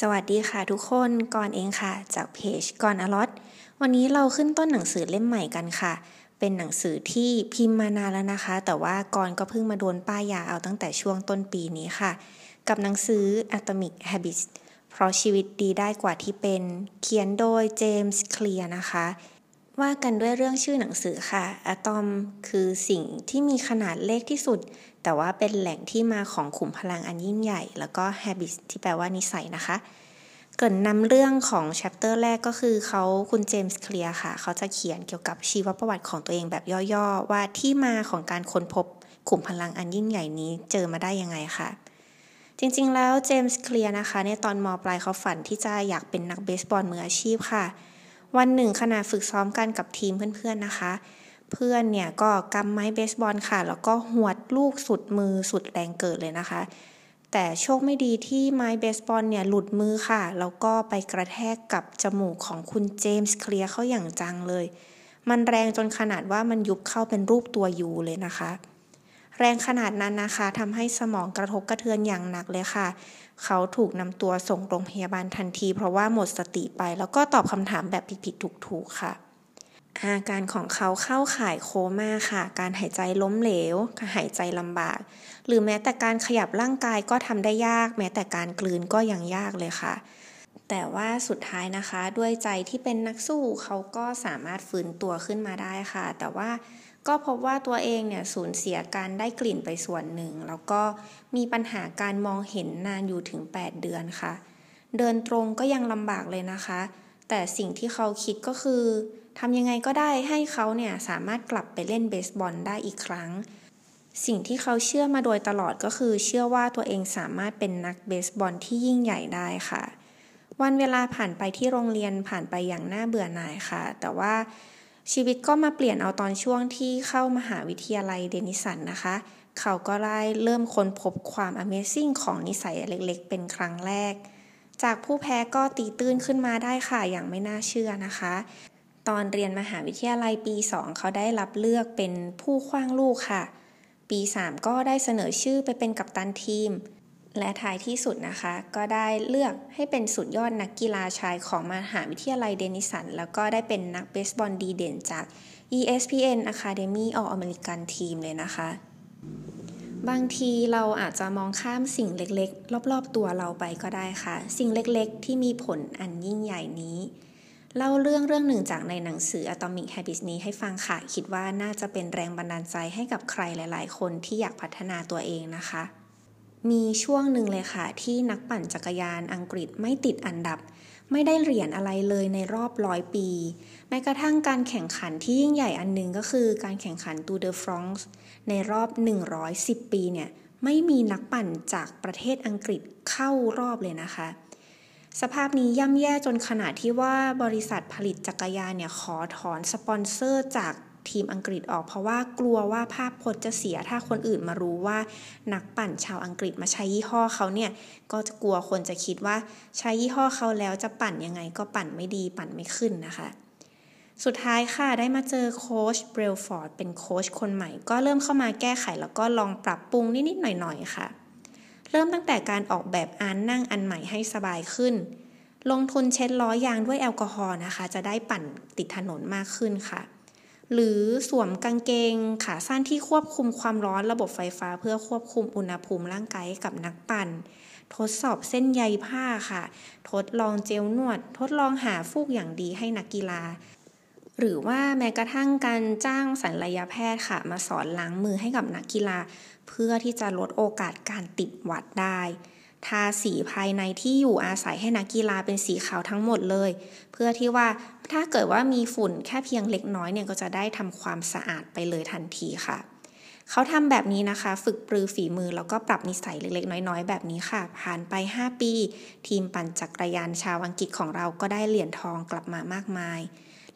สวัสดีค่ะทุกคนก่อนเองค่ะ จากเพจก่อนอลอตวันนี้เราขึ้นต้นหนังสือเล่มใหม่กันค่ะ เป็นหนังสือที่พิมพ์มานานแล้วนะคะ แต่ว่าก่อนก็เพิ่งมาโดนป้ายยาเอาตั้งแต่ช่วงต้นปีนี้ค่ะ กับหนังสือ Atomic Habits เพราะชีวิตดีได้กว่าที่เป็น เขียนโดยเจมส์เคลียร์นะคะ ว่ากันด้วยเรื่องชื่อหนังสือค่ะ อะตอมคือสิ่งที่มีขนาดเล็กที่สุด แต่ว่าเป็นแหล่งที่มาของขุมพลังอันยิ่งใหญ่ แล้วก็ habits ที่แปลว่านิสัยนะคะ เกิดนำเรื่องของ chapter แรกก็คือเขาคุณเจมส์เคลียร์ค่ะ เขาจะเขียนเกี่ยวกับชีวประวัติของตัวเองแบบย่อๆ ว่าที่มาของการค้นพบขุมพลังอันยิ่งใหญ่นี้เจอมาได้ยังไงค่ะจริงๆ แล้วเจมส์เคลียร์นะคะในตอนมปลายเขาฝันที่จะอยากเป็นนักเบสบอลมืออาชีพค่ะ วันหนึ่งขณะฝึกซ้อมกันกับทีมเพื่อนๆนะคะ เพื่อนเนี่ยก็กำไม้เบสบอลค่ะ แล้วก็หวดลูกสุดมือสุดแรงเกิดเลยนะคะ แต่โชคไม่ดีที่ไม้เบสบอลเนี่ยหลุดมือค่ะ แล้วก็ไปกระแทกกับจมูกของคุณเจมส์เคลียร์เข้าอย่างจังเลย มันแรงจนขนาดว่ามันยุบเข้าเป็นรูปตัวยูเลยนะคะ แรงขนาดนั้นนะคะทำให้สมองกระทบกระเทือนอย่างหนักเลยค่ะ เขาถูกนำตัวส่งโรงพยาบาลทันที เพราะว่าหมดสติไป แล้วก็ตอบคำถามแบบผิดๆถูกๆค่ะ อาการของเขาเข้าข่ายโคม่าค่ะ การหายใจล้มเหลวหายใจลำบาก หรือแม้แต่การขยับร่างกายก็ทำได้ยาก แม้แต่การกลืนก็ยังยากเลยค่ะ แต่ว่าสุดท้ายนะคะ ด้วยใจที่เป็นนักสู้เขาก็สามารถฟื้นตัวขึ้นมาได้ค่ะ แต่ว่า ก็พบว่าตัวเองเนี่ยสูญเสียการได้กลิ่นไปส่วนหนึ่ง แล้วก็มีปัญหาการมองเห็นนานอยู่ถึง 8 เดือนค่ะ เดินตรงก็ยังลำบากเลยนะคะ แต่สิ่งที่เขาคิดก็คือทำยังไงก็ได้ให้เขาเนี่ยสามารถกลับไปเล่นเบสบอลได้อีกครั้ง สิ่งที่เขาเชื่อมาโดยตลอดก็คือ เชื่อว่าตัวเองสามารถเป็นนักเบสบอลที่ยิ่งใหญ่ได้ค่ะ วันเวลาผ่านไปที่โรงเรียนผ่านไปอย่างน่าเบื่อหน่ายค่ะ แต่ว่า ชีวิตก็มาเปลี่ยนเอาตอนช่วงที่เข้ามหาวิทยาลัยเดนิสันนะคะ เขาก็ได้เริ่มค้นพบความ Amazing ของนิสัยเล็กๆ เป็นครั้งแรก จากผู้แพ้ก็ตีตื้นขึ้นมาได้ค่ะอย่างไม่น่าเชื่อนะคะ ตอนเรียนมหาวิทยาลัยปี 2 เขาได้รับเลือกเป็นผู้คว้างลูกค่ะ ปี 3 ก็ได้เสนอชื่อไปเป็นกัปตันทีม และท้ายที่สุดนะคะ ก็ได้เลือกให้เป็นสุดยอดนักกีฬาชายของมหาวิทยาลัยเดนิสัน แล้วก็ได้เป็นนักเบสบอลดีเด่นจาก ESPN Academy All American Team เลยนะคะ บางทีเราอาจจะมองข้ามสิ่งเล็กๆ รอบๆตัวเราไปก็ได้ค่ะ สิ่งเล็กๆ ที่มีผลอันยิ่งใหญ่นี้ เล่าเรื่องเรื่องหนึ่งจากในหนังสือ Atomic Habits นี้ให้ฟังค่ะ คิดว่าน่าจะเป็นแรงบันดาลใจให้กับใครหลาย ๆ คนที่อยากพัฒนาตัวเองนะคะ มีช่วงหนึ่งเลยค่ะ ที่นักปั่นจักรยานอังกฤษไม่ติดอันดับ ไม่ได้เหรียญอะไรเลยในรอบร้อยปี แม้กระทั่งการแข่งขันที่ยิ่งใหญ่อันหนึ่งก็คือการแข่งขันตูเดอฟรองส์ในรอบ 110 ปีเนี่ยไม่มีนักปั่นจากประเทศอังกฤษเข้ารอบเลยนะคะ สภาพนี้ย่ำแย่จนขนาดที่ว่าบริษัทผลิตจักรยานเนี่ยขอถอนสปอนเซอร์จาก ทีมอังกฤษออก เพราะว่ากลัวว่าภาพพจน์จะเสียถ้าคนอื่นมารู้ว่านักปั่นชาวอังกฤษมาใช้ยี่ห้อเขาเนี่ยก็จะกลัวคนจะคิดว่าใช้ยี่ห้อเขาแล้วจะปั่นยังไงก็ปั่นไม่ดีปั่นไม่ขึ้นนะคะ สุดท้ายค่ะได้มาเจอโค้ชเบลฟอร์ดเป็นโค้ชคนใหม่ ก็เริ่มเข้ามาแก้ไขแล้วก็ลองปรับปรุงนิดๆหน่อยๆค่ะ เริ่มตั้งแต่การออกแบบอานนั่งอันใหม่ให้สบายขึ้นลงทุนเช็ดล้อยางด้วยแอลกอฮอล์นะคะ จะได้ปั่นติดถนนมากขึ้นค่ะ หรือสวมกางเกงขาสั้นที่ควบคุมความร้อนระบบไฟฟ้า เพื่อควบคุมอุณหภูมิร่างกายกับนักปั่น ทดสอบเส้นใยผ้าค่ะ ทดลองเจลนวด ทดลองหาฟูกอย่างดีให้นักกีฬา หรือว่าแม้กระทั่งการจ้างศัลยแพทย์ค่ะ มาสอนล้างมือให้กับนักกีฬา เพื่อที่จะลดโอกาสการติดหวัดได้ ทาสีภายในที่อยู่อาศัยให้นักกีฬาเป็นสีขาวทั้งหมดเลย เพื่อที่ว่าถ้าเกิดว่ามีฝุ่นแค่เพียงเล็กน้อยเนี่ยก็จะได้ทำความสะอาดไปเลยทันทีค่ะ เขาทำแบบนี้นะคะ ฝึกปรือฝีมือแล้วก็ปรับนิสัยเล็ก ๆ น้อย ๆ แบบนี้ค่ะ ผ่านไป 5 ปี ทีมปั่นจักรยานชาวอังกฤษของเราก็ได้เหรียญทองกลับมามากมาย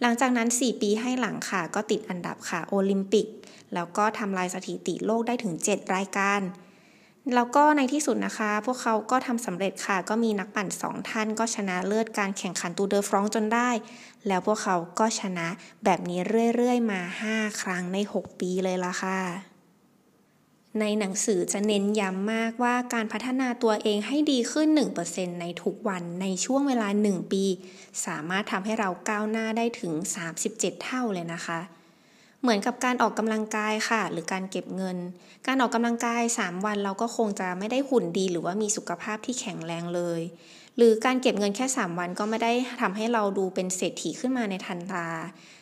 หลังจากนั้น 4 ปีให้หลังค่ะ ก็ติดอันดับค่ะ โอลิมปิก แล้วก็ทำลายสถิติโลกได้ถึง 7 รายการ แล้วก็ในที่สุดนะคะ พวกเขาก็ทำสำเร็จค่ะ ก็มีนักปั่นสองท่านก็ชนะเลิศการแข่งขันตูเดอร์ฟรองจนได้ แล้วพวกเขาก็ชนะแบบนี้เรื่อยๆ มา 5 ครั้งใน 6 ปีเลยละค่ะ ในหนังสือจะเน้นย้ำมากว่าการพัฒนาตัวเองให้ดีขึ้น 1%ในทุกวันในช่วงเวลา 1 ปี สามารถทำให้เราก้าวหน้าได้ถึง 37 เท่าเลยนะคะ เหมือนกับการออกกำลังกายค่ะ หรือการเก็บเงิน การออกกำลังกาย 3 วันเราก็คงจะไม่ได้หุ่นดี หรือว่ามีสุขภาพที่แข็งแรงเลย หรือการเก็บเงินแค่ 3 วันก็ไม่ได้ทำให้เราดูเป็นเศรษฐีขึ้นมาในทันตา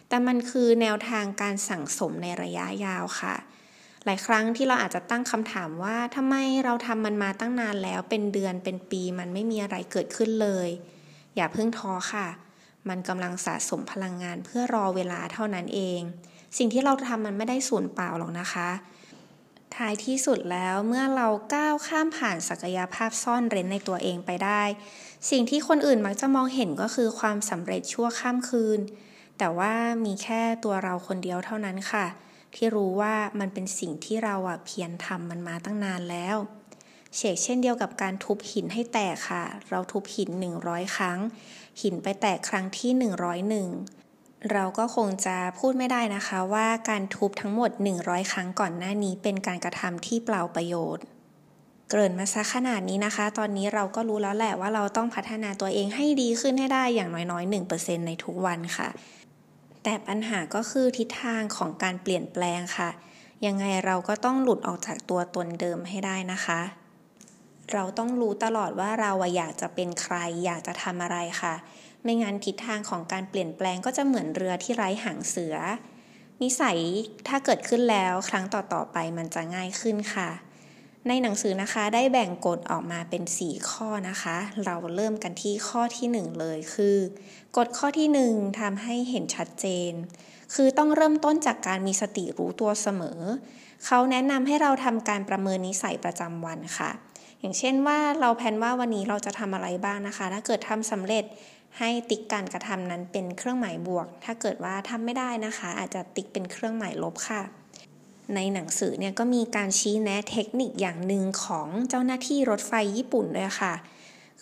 แต่มันคือแนวทางการสั่งสมในระยะยาวค่ะ หลายครั้งที่เราอาจจะตั้งคำถามว่าทำไมเราทำมันมาตั้งนานแล้วเป็นเดือนเป็นปีมันไม่มีอะไรเกิดขึ้นเลย อย่าเพิ่งท้อค่ะ มันกำลังสะสมพลังงานเพื่อรอเวลาเท่านั้นเอง สิ่งที่เราทำมันไม่ได้สูญเปล่าหรอกนะคะ ท้ายที่สุดแล้วเมื่อเราก้าวข้ามผ่านศักยภาพซ่อนเร้นในตัวเองไปได้ สิ่งที่คนอื่นมักจะมองเห็นก็คือความสำเร็จชั่วข้ามคืน แต่ว่ามีแค่ตัวเราคนเดียวเท่านั้นค่ะ ที่รู้ว่ามันเป็นสิ่งที่เราอะเพียรทำมันมาตั้งนานแล้วเชกเช่นเดียวกับการทุบหินให้แตกค่ะ เราทุบหิน 100 ครั้ง หินไปแตกครั้งที่ 101 เราก็คงจะพูดไม่ได้นะคะว่าการทุบทั้งหมด 100 ครั้งก่อนหน้านี้เป็นการกระทำที่เปล่าประโยชน์ เกินมาซะขนาดนี้นะคะ ตอนนี้เราก็รู้แล้วแหละว่าเราต้องพัฒนาตัวเองให้ดีขึ้นให้ได้อย่างน้อยๆ 1%ในทุกวันค่ะ แต่ปัญหาก็คือทิศทางของการเปลี่ยนแปลงค่ะ ยังไงเราก็ต้องหลุดออกจากตัวตนเดิมให้ได้นะคะ เราต้องรู้ตลอดว่าเราอยากจะเป็นใคร อยากจะทำอะไรค่ะ ไม่งั้นทิศทางของการเปลี่ยนแปลงก็จะเหมือนเรือที่ไร้หางเสือ นิสัยถ้าเกิดขึ้นแล้วครั้งต่อๆไปมันจะง่ายขึ้นค่ะ ในหนังสือนะคะได้แบ่งกฎออกมาเป็น 4 ข้อนะคะ เราเริ่มกันที่ข้อที่ 1 เลยคือกฎข้อที่ 1ทำให้เห็นชัดเจน คือต้องเริ่มต้นจากการมีสติรู้ตัวเสมอ เขาแนะนำให้เราทำการประเมินนิสัยประจำวันค่ะอย่างเช่นว่าเราแพนว่าวันนี้เราจะทำอะไรบ้างนะคะ ถ้าเกิดทำสำเร็จ ให้ติ๊กการกระทำนั้นเป็นเครื่องหมายบวก ถ้าเกิดว่าทำไม่ได้นะคะ อาจจะติ๊กเป็นเครื่องหมายลบค่ะ ในหนังสือเนี่ยก็มีการชี้แนะเทคนิคอย่างหนึ่งของเจ้าหน้าที่รถไฟญี่ปุ่นด้วยค่ะ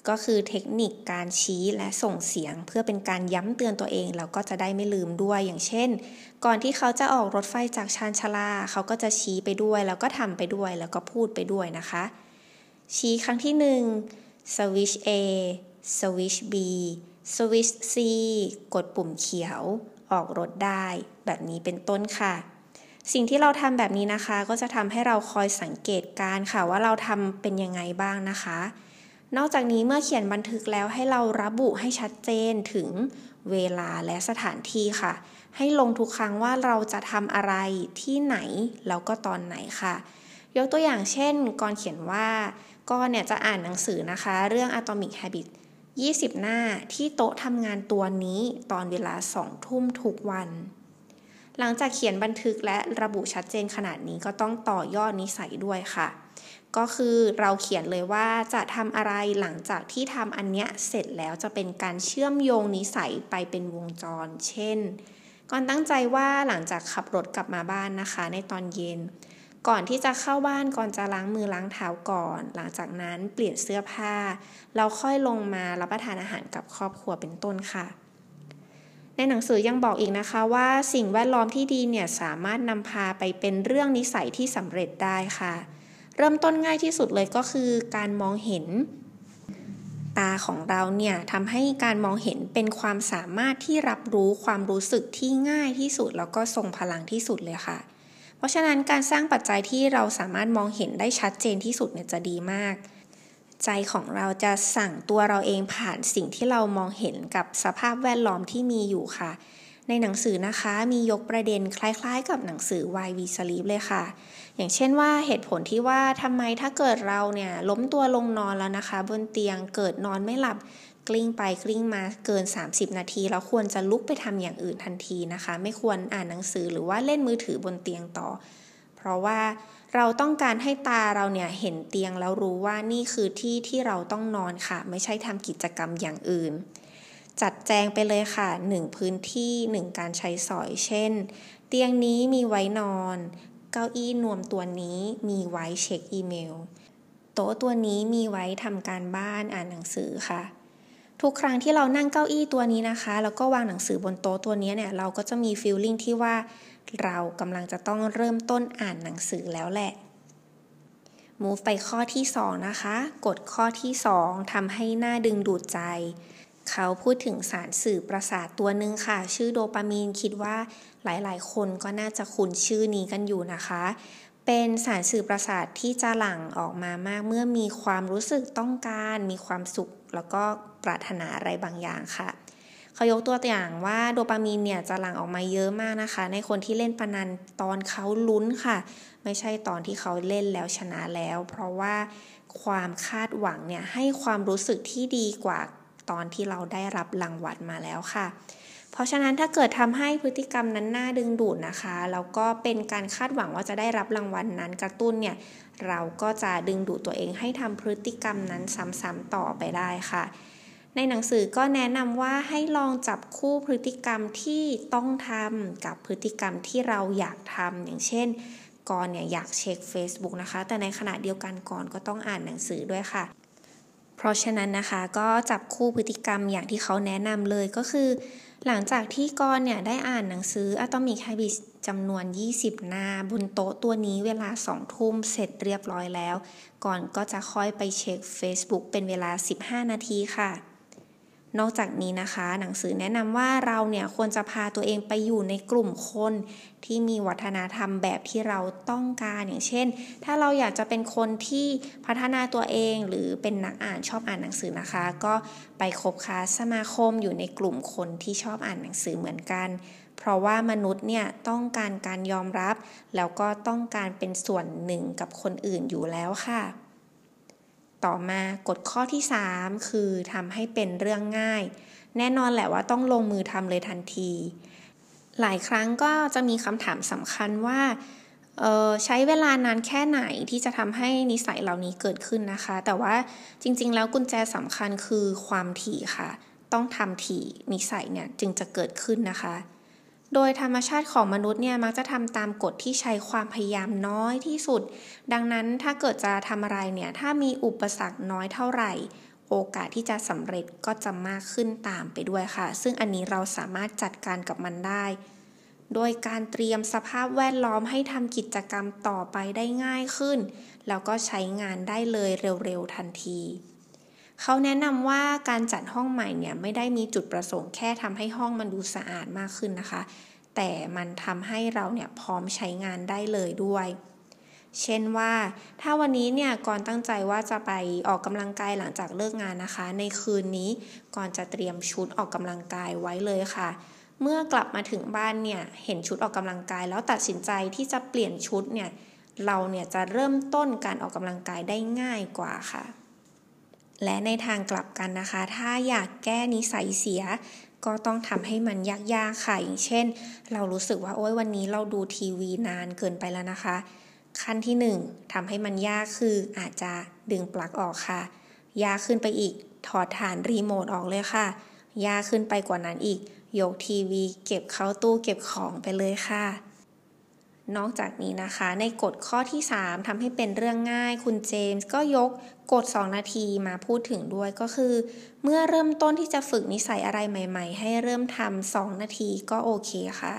ก็คือเทคนิคการชี้และส่งเสียง เพื่อเป็นการย้ำเตือนตัวเองแล้วก็จะได้ไม่ลืมด้วยอย่างเช่น ก่อนที่เขาจะออกรถไฟจากชานชาลาเขาก็จะชี้ไปด้วย แล้วก็ทำไปด้วยแล้วก็พูดไปด้วยนะคะ ชี้ครั้งที่หนึ่งสวิช A สวิช B สวิช C กดปุ่มเขียว ออกรถได้ แบบนี้เป็นต้นค่ะ สิ่งที่เราทำแบบนี้นะคะ ก็จะทำให้เราคอยสังเกตการค่ะว่าเราทำเป็นยังไงบ้างนะคะ นอกจากนี้เมื่อเขียนบันทึกแล้วให้เราระบุให้ชัดเจนถึงเวลาและสถานที่ค่ะ ให้ลงทุกครั้งว่าเราจะทำอะไรที่ไหนแล้วก็ตอนไหนค่ะ ยกตัวอย่างเช่นก่อนเขียนว่าก่อนเนี่ยจะอ่านหนังสือนะคะ เรื่อง Atomic Habit 20 หน้าที่โต๊ะทำงานตัวนี้ตอนเวลา2ทุ่มทุกวัน หลังจากเขียนบันทึกและระบุชัดเจนขนาดนี้ก็ต้องต่อยอดนิสัยด้วยค่ะ ก็คือเราเขียนเลยว่าจะทำอะไรหลังจากที่ทำอันเนี้ยเสร็จแล้วจะเป็นการเชื่อมโยงนิสัยไปเป็นวงจร เช่น ก่อนตั้งใจว่าหลังจากขับรถกลับมาบ้านนะคะ ในตอนเย็น ก่อนที่จะเข้าบ้านก่อนจะล้างมือล้างเท้าก่อน หลังจากนั้นเปลี่ยนเสื้อผ้า เราค่อยลงมารับประทานอาหารกับครอบครัวเป็นต้นค่ะ ในหนังสือยังบอกอีกนะคะว่าสิ่งแวดล้อมที่ดีเนี่ยสามารถนำพาไปเป็นเรื่องนิสัยที่สำเร็จได้ค่ะ เริ่มต้นง่ายที่สุดเลยก็คือการมองเห็นตาของเราเนี่ยทำให้การมองเห็นเป็นความสามารถที่รับรู้ความรู้สึกที่ง่ายที่สุด แล้วก็ทรงพลังที่สุดเลยค่ะ ราะฉะนั้นการสร้างปัจจัยที่เราสามารถมองเห็นได้ชัดเจนที่สุดเนี่ยจะดีมาก ใจของเราจะสั่งตัวเราเองผ่านสิ่งที่เรามองเห็นกับสภาพแวดล้อมที่มีอยู่ค่ะ ในหนังสือนะคะมียกประเด็นคล้ายๆ กับหนังสือ Why We Sleep เลยค่ะ อย่างเช่นว่าเหตุผลที่ว่าทำไมถ้าเกิดเราเนี่ยล้มตัวลงนอนแล้วนะคะ บนเตียงเกิดนอนไม่หลับ กลิ้งไปกลิ้งมาเกิน 30 นาที เราควรจะลุกไปทำอย่างอื่นทันทีนะคะ ไม่ควรอ่านหนังสือหรือว่าเล่นมือถือบนเตียงต่อ เพราะว่าเราต้องการให้ตาเราเนี่ยเห็นเตียงแล้วรู้ว่านี่คือที่ที่เราต้องนอนค่ะ ไม่ใช่ทำกิจกรรมอย่างอื่น จัดแจงไปเลยค่ะ 1 พื้นที่ 1 การใช้สอย เช่น เตียงนี้มีไว้นอน เก้าอี้นวมตัวนี้มีไว้เช็คอีเมล โต๊ะตัวนี้มีไว้ทำการบ้านอ่านหนังสือค่ะ ทุกครั้งที่เรานั่งเก้าอี้ตัวนี้นะคะ แล้วก็วางหนังสือบนโต๊ะตัวนี้เนี่ย เราก็จะมีฟีลลิ่งที่ว่าเรากำลังจะต้องเริ่มต้นอ่านหนังสือแล้วแหละ move ไปข้อที่ 2 นะคะ กดข้อที่ 2ทำให้หน้าดึงดูดใจ เขาพูดถึงสารสื่อประสาทตัวหนึ่งค่ะ ชื่อโดปามีนคิดว่าหลายๆ คนก็น่าจะคุ้นชื่อนี้กันอยู่นะคะ เป็นสารสื่อประสาทที่จะหลั่งออกมามากเมื่อมีความรู้สึกต้องการ มีความสุข แล้วก็ ปรารถนาอะไรบางอย่างค่ะเขายกตัวอย่างว่าโดปามีนเนี่ยจะหลั่งออกมาเยอะมากนะคะ ในคนที่เล่นปนันตอนเขาลุ้นค่ะ ไม่ใช่ตอนที่เขาเล่นแล้วชนะแล้ว เพราะว่าความคาดหวังเนี่ยให้ความรู้สึกที่ดีกว่าตอนที่เราได้รับรางวัลมาแล้วค่ะ เพราะฉะนั้นถ้าเกิดทำให้พฤติกรรมนั้นน่าดึงดูดนะคะแล้วก็เป็นการคาดหวังว่าจะได้รับรางวัลนั้นกระตุ้นเนี่ยเราก็จะดึงดูดตัวเองให้ทำพฤติกรรมนั้นซ้ำๆต่อไปได้ค่ะ ในหนังสือก็แนะนำว่าให้ลองจับคู่พฤติกรรมที่ต้องทำกับพฤติกรรมที่เราอยากทำอย่างเช่นก่อนเนี่ยอยากเช็ค Facebook นะคะ แต่ในขณะเดียวกันก่อนก็ต้องอ่านหนังสือด้วยค่ะ เพราะฉะนั้นนะคะก็จับคู่พฤติกรรมอย่างที่เขาแนะนำเลยก็คือ หลังจากที่กอนเนี่ยได้อ่านหนังสือ Atomic Habits จำนวน 20 หน้า บนโต๊ะตัวนี้เวลา 2 ทุ่มเสร็จเรียบร้อยแล้ว ก่อนก็จะค่อยไปเช็ค Facebook เป็นเวลา 15 นาทีค่ะ นอกจากนี้นะคะ หนังสือแนะนำว่าเราเนี่ยควรจะพาตัวเองไปอยู่ในกลุ่มคน ที่มีวัฒนธรรมแบบที่เราต้องการอย่างเช่น ถ้าเราอยากจะเป็นคนที่พัฒนาตัวเองหรือเป็นนักอ่านชอบอ่านหนังสือนะคะ ก็ไปคบค้าสมาคมอยู่ในกลุ่มคนที่ชอบอ่านหนังสือเหมือนกัน เพราะว่ามนุษย์เนี่ยต้องการการยอมรับ แล้วก็ต้องการเป็นส่วนหนึ่งกับคนอื่นอยู่แล้วค่ะ ต่อมากฎข้อที่ 3 คือทำให้เป็นเรื่องง่าย แน่นอนแหละว่าต้องลงมือทำเลยทันที หลายครั้งก็จะมีคำถามสำคัญว่าใช้เวลานานแค่ไหนที่จะทำให้นิสัยเหล่านี้เกิดขึ้นนะคะ แต่ว่าจริงๆ แล้วกุญแจสำคัญคือความถี่ค่ะ ต้องทำถี่นิสัยเนี่ยจึงจะเกิดขึ้นนะคะ โดยธรรมชาติของมนุษย์เนี่ยมักจะทำตามกฎที่ใช้ความพยายามน้อยที่สุด ดังนั้นถ้าเกิดจะทำอะไรเนี่ยถ้ามีอุปสรรคน้อยเท่าไหร่ โอกาสที่จะสำเร็จก็จะมากขึ้นตามไปด้วยค่ะ ซึ่งอันนี้เราสามารถจัดการกับมันได้ โดยการเตรียมสภาพแวดล้อมให้ทำกิจกรรมต่อไปได้ง่ายขึ้น แล้วก็ใช้งานได้เลยเร็วๆทันที เขาแนะนำว่าการจัดห้องใหม่เนี่ยไม่ได้มีจุดประสงค์แค่ทำให้ห้องมันดูสะอาดมากขึ้นนะคะ แต่มันทำให้เราเนี่ยพร้อมใช้งานได้เลยด้วย เช่นว่า ถ้าวันนี้เนี่ยก่อนตั้งใจว่าจะไปออกกำลังกายหลังจากเลิกงานนะคะ ในคืนนี้ก่อนจะเตรียมชุดออกกำลังกายไว้เลยค่ะเมื่อกลับมาถึงบ้านเนี่ยเห็นชุดออกกำลังกาย แล้วตัดสินใจที่จะเปลี่ยนชุดเนี่ยเราเนี่ยจะเริ่มต้นการออกกำลังกายได้ง่ายกว่าค่ะ และในทางกลับกันนะคะ ถ้าอยากแก้นิสัยเสีย ก็ต้องทำให้มันยากๆค่ะอย่างเช่น เรารู้สึกว่าโอ้ยวันนี้เราดูทีวีนานเกินไปแล้วนะคะ ขั้นที่ 1ทำให้มันยากคืออาจจะดึงปลั๊กออกค่ะ ยากขึ้นไปอีก ถอดฐานรีโมทออกเลยค่ะ ยากขึ้นไปกว่านั้นอีก ยกทีวี เก็บเข้าตู้เก็บของไปเลยค่ะ นอกจากนี้นะคะ ในกฎข้อที่ 3ทำให้เป็นเรื่องง่าย คุณเจมส์ก็ยกกฎ 2 นาทีมาพูดถึงด้วยก็คือ เมื่อเริ่มต้นที่จะฝึกนิสัยอะไรใหม่ ๆ ให้เริ่มทำ2นาทีก็โอเคค่ะ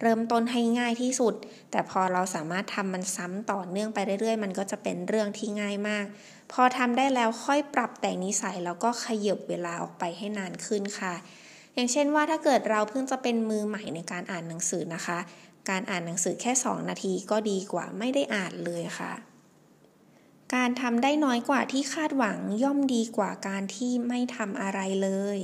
เริ่มต้นให้ง่ายที่สุด แต่พอเราสามารถทำมันซ้ำต่อเนื่องไปเรื่อยๆ มันก็จะเป็นเรื่องที่ง่ายมาก พอทำได้แล้วค่อยปรับแต่งนิสัยแล้วก็ขยบเวลาออกไปให้นานขึ้นค่ะ อย่างเช่นว่าถ้าเกิดเราเพิ่งจะเป็นมือใหม่ในการอ่านหนังสือนะคะ การอ่านหนังสือแค่ 2 นาทีก็ดีกว่าไม่ได้อ่านเลยค่ะ การทำได้น้อยกว่าที่คาดหวังย่อมดีกว่าการที่ไม่ทำอะไรเลย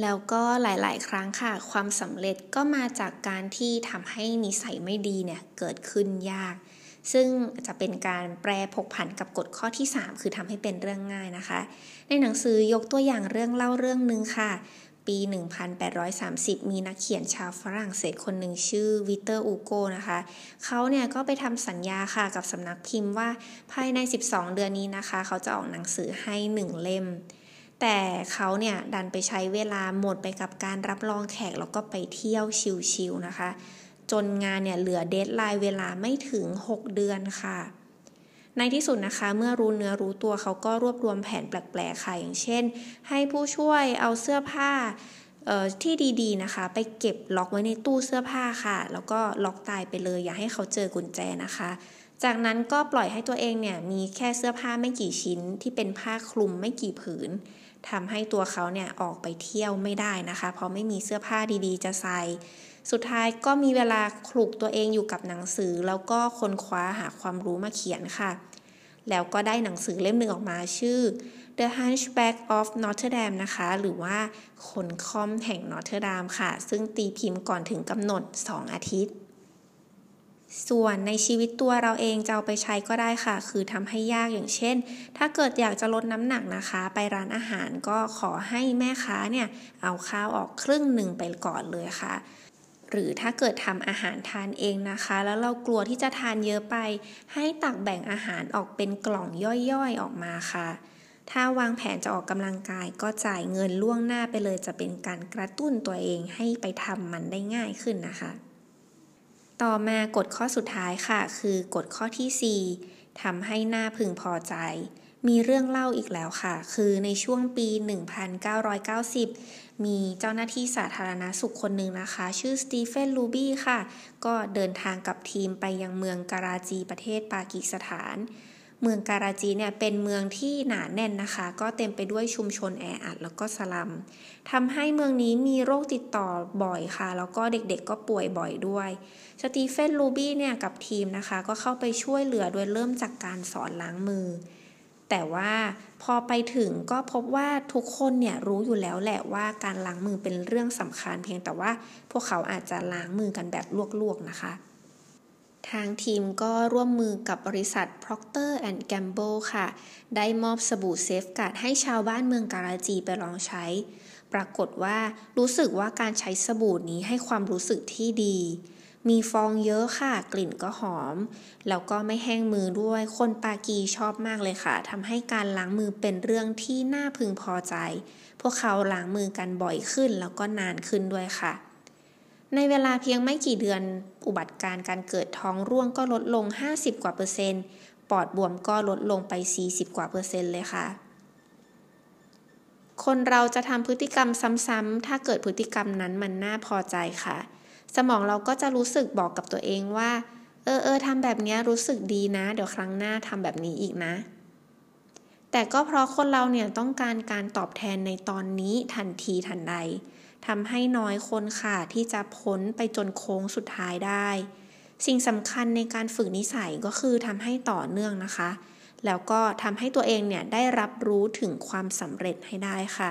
แล้วก็หลาย ๆ ครั้งค่ะ ความสำเร็จก็มาจากการที่ทำให้นิสัยไม่ดีเนี่ยเกิดขึ้นยากซึ่งจะเป็นการแปรผกผันกับกฎข้อที่ 3 คือทำให้เป็นเรื่องง่ายนะคะ ในหนังสือยกตัวอย่างเรื่องเล่าเรื่องหนึ่งค่ะ ปี 1830 มีนักเขียนชาวฝรั่งเศสคนหนึ่งชื่อวิเตอร์อูโกนะคะ เขาเนี่ยก็ไปทำสัญญาค่ะกับสำนักพิมพ์ว่าภายใน 12 เดือนนี้นะคะ เขาจะออกหนังสือให้ 1 เล่ม แต่เขาเนี่ยดันไปใช้เวลาหมดไปกับการรับรองแขกแล้วก็ไปเที่ยวชิลๆนะคะ จนงานเนี่ยเหลือ deadline เวลาไม่ถึง 6 เดือนค่ะ ในที่สุดนะคะ เมื่อรู้เนื้อรู้ตัวเขาก็รวบรวมแผนแปลกๆค่ะอย่างเช่น ให้ผู้ช่วยเอาเสื้อผ้าที่ดีๆนะคะ ไปเก็บล็อกไว้ในตู้เสื้อผ้าค่ะ แล้วก็ล็อกตายไปเลย อย่าให้เขาเจอกุญแจนะคะ จากนั้นก็ปล่อยให้ตัวเองเนี่ยมีแค่เสื้อผ้าไม่กี่ชิ้น ที่เป็นผ้าคลุมไม่กี่ผืนทำให้ตัวเขาเนี่ยออกไปเที่ยวไม่ได้นะคะ เพราะไม่มีเสื้อผ้าดีๆ จะใส่ สุดท้ายก็มีเวลาคลุกตัวเองอยู่กับหนังสือ แล้วก็ค้นคว้าหาความรู้มาเขียนค่ะ แล้วก็ได้หนังสือเล่มหนึ่งออกมาชื่อ The Hunchback of Notre Dame นะคะ หรือว่าคนคอมแห่งนอร์เทอร์ดามค่ะ ซึ่งตีพิมพ์ก่อนถึงกำหนด 2 อาทิตย์ ส่วนในชีวิตตัวเราเองจะเอาไปใช้ก็ได้ค่ะ คือทำให้ยากอย่างเช่น ถ้าเกิดอยากจะลดน้ำหนักนะคะ ไปร้านอาหารก็ขอให้แม่ค้าเนี่ย เอาข้าวออกครึ่งหนึ่งไปก่อนเลยค่ะ หรือถ้าเกิดทำอาหารทานเองนะคะ แล้วเรากลัวที่จะทานเยอะไป ให้ตักแบ่งอาหารออกเป็นกล่องย่อยๆออกมาค่ะ ถ้าวางแผนจะออกกำลังกายก็จ่ายเงินล่วงหน้าไปเลย จะเป็นการกระตุ้นตัวเองให้ไปทำมันได้ง่ายขึ้นนะคะ ต่อมากฎข้อสุดท้ายค่ะ คือกฎข้อที่ 4ทำให้หน้าพึงพอใจ มีเรื่องเล่าอีกแล้วค่ะ คือในช่วงปี 1990 มีเจ้าหน้าที่สาธารณาสุขคนหนึ่งนะคะ ชื่อสตีเฟนลูบี้ค่ะ ก็เดินทางกับทีมไปยังเมืองการาจีประเทศปากีสถาน เมืองการาจีเนี่ยเป็นเมืองที่หนาแน่นนะคะ ก็เต็มไปด้วยชุมชนแออัดแล้วก็สลัมทำให้เมืองนี้มีโรคติดต่อบ่อยค่ะ แล้วก็เด็กๆก็ป่วยบ่อยด้วย สตีเฟนลูบี้เนี่ยกับทีมนะคะ ก็เข้าไปช่วยเหลือโดยเริ่มจากการสอนล้างมือ แต่ว่าพอไปถึงก็พบว่าทุกคนเนี่ยรู้อยู่แล้วแหละว่าการล้างมือเป็นเรื่องสำคัญเพียงแต่ว่าพวกเขาอาจจะล้างมือกันแบบลวกๆนะคะ ทางทีมก็ร่วมมือกับบริษัท Procter and Gamble ค่ะ ได้มอบสบู่เซฟการ์ดให้ชาวบ้านเมืองการาจีไปลองใช้ ปรากฏว่ารู้สึกว่าการใช้สบู่นี้ให้ความรู้สึกที่ดี มีฟองเยอะค่ะ กลิ่นก็หอม แล้วก็ไม่แห้งมือด้วย คนปากีชอบมากเลยค่ะทำให้การล้างมือเป็นเรื่องที่น่าพึงพอใจ พวกเขาล้างมือกันบ่อยขึ้นแล้วก็นานขึ้นด้วยค่ะ ในเวลาเพียงไม่กี่เดือนอุบัติการการเกิดท้องร่วงก็ลดลง 50 กว่าเปอร์เซ็นต์ ปอดบวมก็ลดลงไป 40 กว่าเปอร์เซ็นต์เลยค่ะคนเราจะทำพฤติกรรมซ้ำๆ ถ้าเกิดพฤติกรรมนั้นมันน่าพอใจค่ะ สมองเราก็จะรู้สึกบอกกับตัวเองว่า เออเออทำแบบนี้รู้สึกดีนะ เดี๋ยวครั้งหน้าทำแบบนี้อีกนะ แต่ก็เพราะคนเราเนี่ยต้องการการตอบแทนในตอนนี้ทันทีทันใดทำให้น้อยคนค่ะที่จะพ้นไปจนโค้งสุดท้ายได้ สิ่งสำคัญในการฝึกนิสัยก็คือทำให้ต่อเนื่องนะคะ แล้วก็ทำให้ตัวเองเนี่ยได้รับรู้ถึงความสำเร็จให้ได้ค่ะ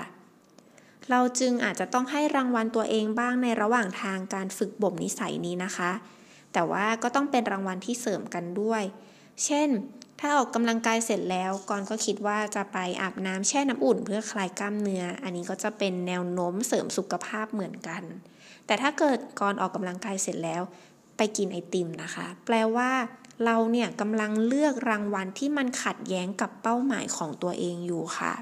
เราจึงอาจจะต้องให้รางวัลตัวเองบ้างในระหว่างทางการฝึกบ่มนิสัยนี้นะคะ แต่ว่าก็ต้องเป็นรางวัลที่เสริมกันด้วย เช่น ถ้าออกกำลังกายเสร็จแล้วก่อนก็คิดว่าจะไปอาบน้ำแช่น้ำอุ่นเพื่อคลายกล้ามเนื้อ อันนี้ก็จะเป็นแนวโน้มเสริมสุขภาพเหมือนกัน แต่ถ้าเกิดก่อนออกกำลังกายเสร็จแล้ว ไปกินไอติมนะคะ แปลว่าเราเนี่ยกำลังเลือกรางวัลที่มันขัดแย้งกับเป้าหมายของตัวเองอยู่ค่ะ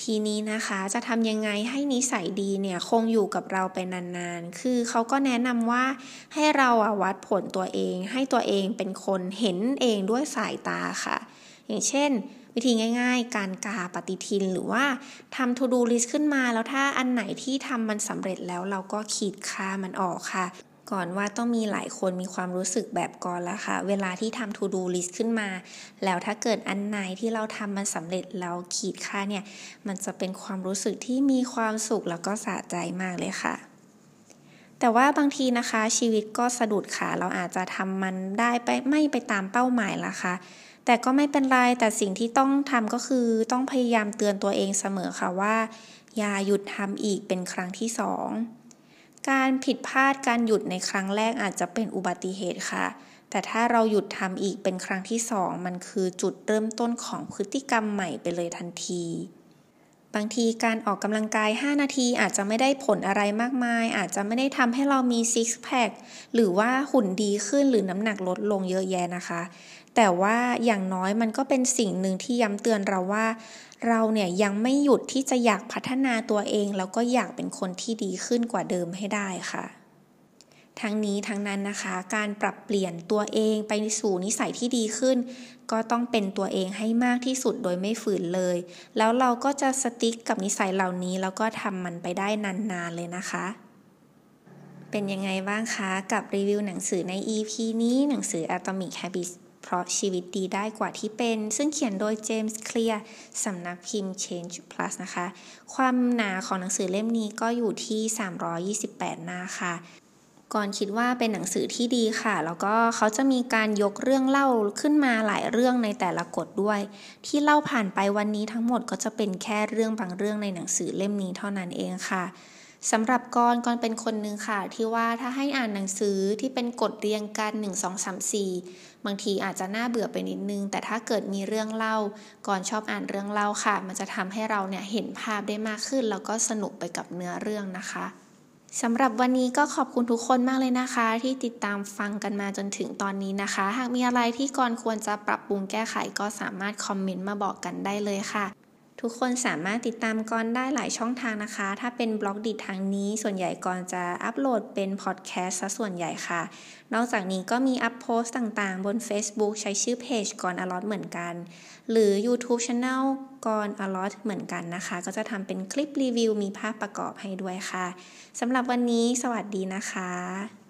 ทีนี้นะคะจะทำยังไงให้นิสัยดีเนี่ยคงอยู่กับเราไปนานๆ คือเขาก็แนะนำว่าให้เราวัดผลตัวเอง ให้ตัวเองเป็นคนเห็นเองด้วยสายตาค่ะ อย่างเช่น วิธีง่ายๆ การกาปฏิทินหรือว่าทำ to do list ขึ้นมา แล้วถ้าอันไหนที่ทำมันสำเร็จแล้วเราก็ขีดค่ามันออกค่ะ ก่อนว่าต้องมีหลายคนมีความรู้สึกแบบก่อนแล้วค่ะ เวลาที่ทำ to do list ขึ้นมา แล้วถ้าเกิดอันไหนที่เราทำมันสำเร็จแล้วขีดค่าเนี่ย มันจะเป็นความรู้สึกที่มีความสุขแล้วก็สะใจมากเลยค่ะแต่ว่าบางทีนะคะชีวิตก็สะดุดค่ะ เราอาจจะทำมันได้ไปไม่ไปตามเป้าหมายละค่ะแต่ก็ไม่เป็นไรแต่สิ่งที่ต้องทำก็คือต้องพยายามเตือนตัวเองเสมอค่ะว่า อย่าหยุดทำอีกเป็นครั้งที่สอง การผิดพลาดการหยุดในครั้งแรกอาจจะเป็นอุบัติเหตุค่ะ แต่ถ้าเราหยุดทำอีกเป็นครั้งที่สองมันคือจุดเริ่มต้นของพฤติกรรมใหม่ไปเลยทันที บางทีการออกกำลังกาย 5 นาทีอาจจะไม่ได้ผลอะไรมากมาย อาจจะไม่ได้ทำให้เรามีซิกแพคหรือว่าหุ่นดีขึ้นหรือน้ำหนักลดลงเยอะแยะนะคะ แต่ว่าอย่างน้อยมันก็เป็นสิ่งหนึ่งที่ย้ำเตือนเราว่า เราเนี่ยยังไม่หยุดที่จะอยากพัฒนาตัวเอง แล้วก็อยากเป็นคนที่ดีขึ้นกว่าเดิมให้ได้ค่ะ ทั้งนี้ทั้งนั้นนะคะ การปรับเปลี่ยนตัวเองไปสู่นิสัยที่ดีขึ้น ก็ต้องเป็นตัวเองให้มากที่สุดโดยไม่ฝืนเลย แล้วเราก็จะสติ๊กกับนิสัยเหล่านี้ แล้วก็ทำมันไปได้นานๆเลยนะคะเป็นยังไงบ้างคะ กับรีวิวหนังสือใน EP นี้หนังสือ Atomic Habits เพราะชีวิตดีได้กว่าที่เป็น ซึ่งเขียนโดยเจมส์เคลียร์สำนักพิมพ์ Change Plus นะคะ ความหนาของหนังสือเล่มนี้ก็อยู่ที่ 328 หน้าค่ะก่อนคิดว่าเป็นหนังสือที่ดีค่ะ แล้วก็เขาจะมีการยกเรื่องเล่าขึ้นมาหลายเรื่องในแต่ละกฎด้วย ที่เล่าผ่านไปวันนี้ทั้งหมดก็จะเป็นแค่เรื่องบางเรื่องในหนังสือเล่มนี้เท่านั้นเองค่ะสำหรับกรกรเป็นคนหนึ่งค่ะ ที่ว่าถ้าให้อ่านหนังสือที่เป็นกฎเรียงกัน 1 2 3 4 บางทีอาจจะน่าเบื่อไปนิดนึง แต่ถ้าเกิดมีเรื่องเล่ากอรชอบอ่านเรื่องเล่าค่ะ มันจะทำให้เราเนี่ยเห็นภาพได้มากขึ้น แล้วก็สนุกไปกับเนื้อเรื่องนะคะสำหรับวันนี้ก็ขอบคุณทุกคนมากเลยนะคะ ที่ติดตามฟังกันมาจนถึงตอนนี้นะคะ หากมีอะไรที่กอรควรจะปรับปรุงแก้ไขก็สามารถคอมเมนต์มาบอกกันได้เลยค่ะ ทุกคนสามารถติดตามกรได้หลายช่องทางนะคะ ถ้าเป็นบล็อกดิทางนี้ ส่วนใหญ่กรจะอัปโหลดเป็นพอดแคสต์ซะส่วนใหญ่ค่ะ นอกจากนี้ก็มีอัพโพสต์ต่างๆ บน Facebook ใช้ชื่อเพจกรอลอตเหมือนกัน หรือ YouTube Channel กรอลอตเหมือนกันนะคะ ก็จะทำเป็นคลิปรีวิวมีภาพประกอบให้ด้วยค่ะสำหรับวันนี้สวัสดีนะคะ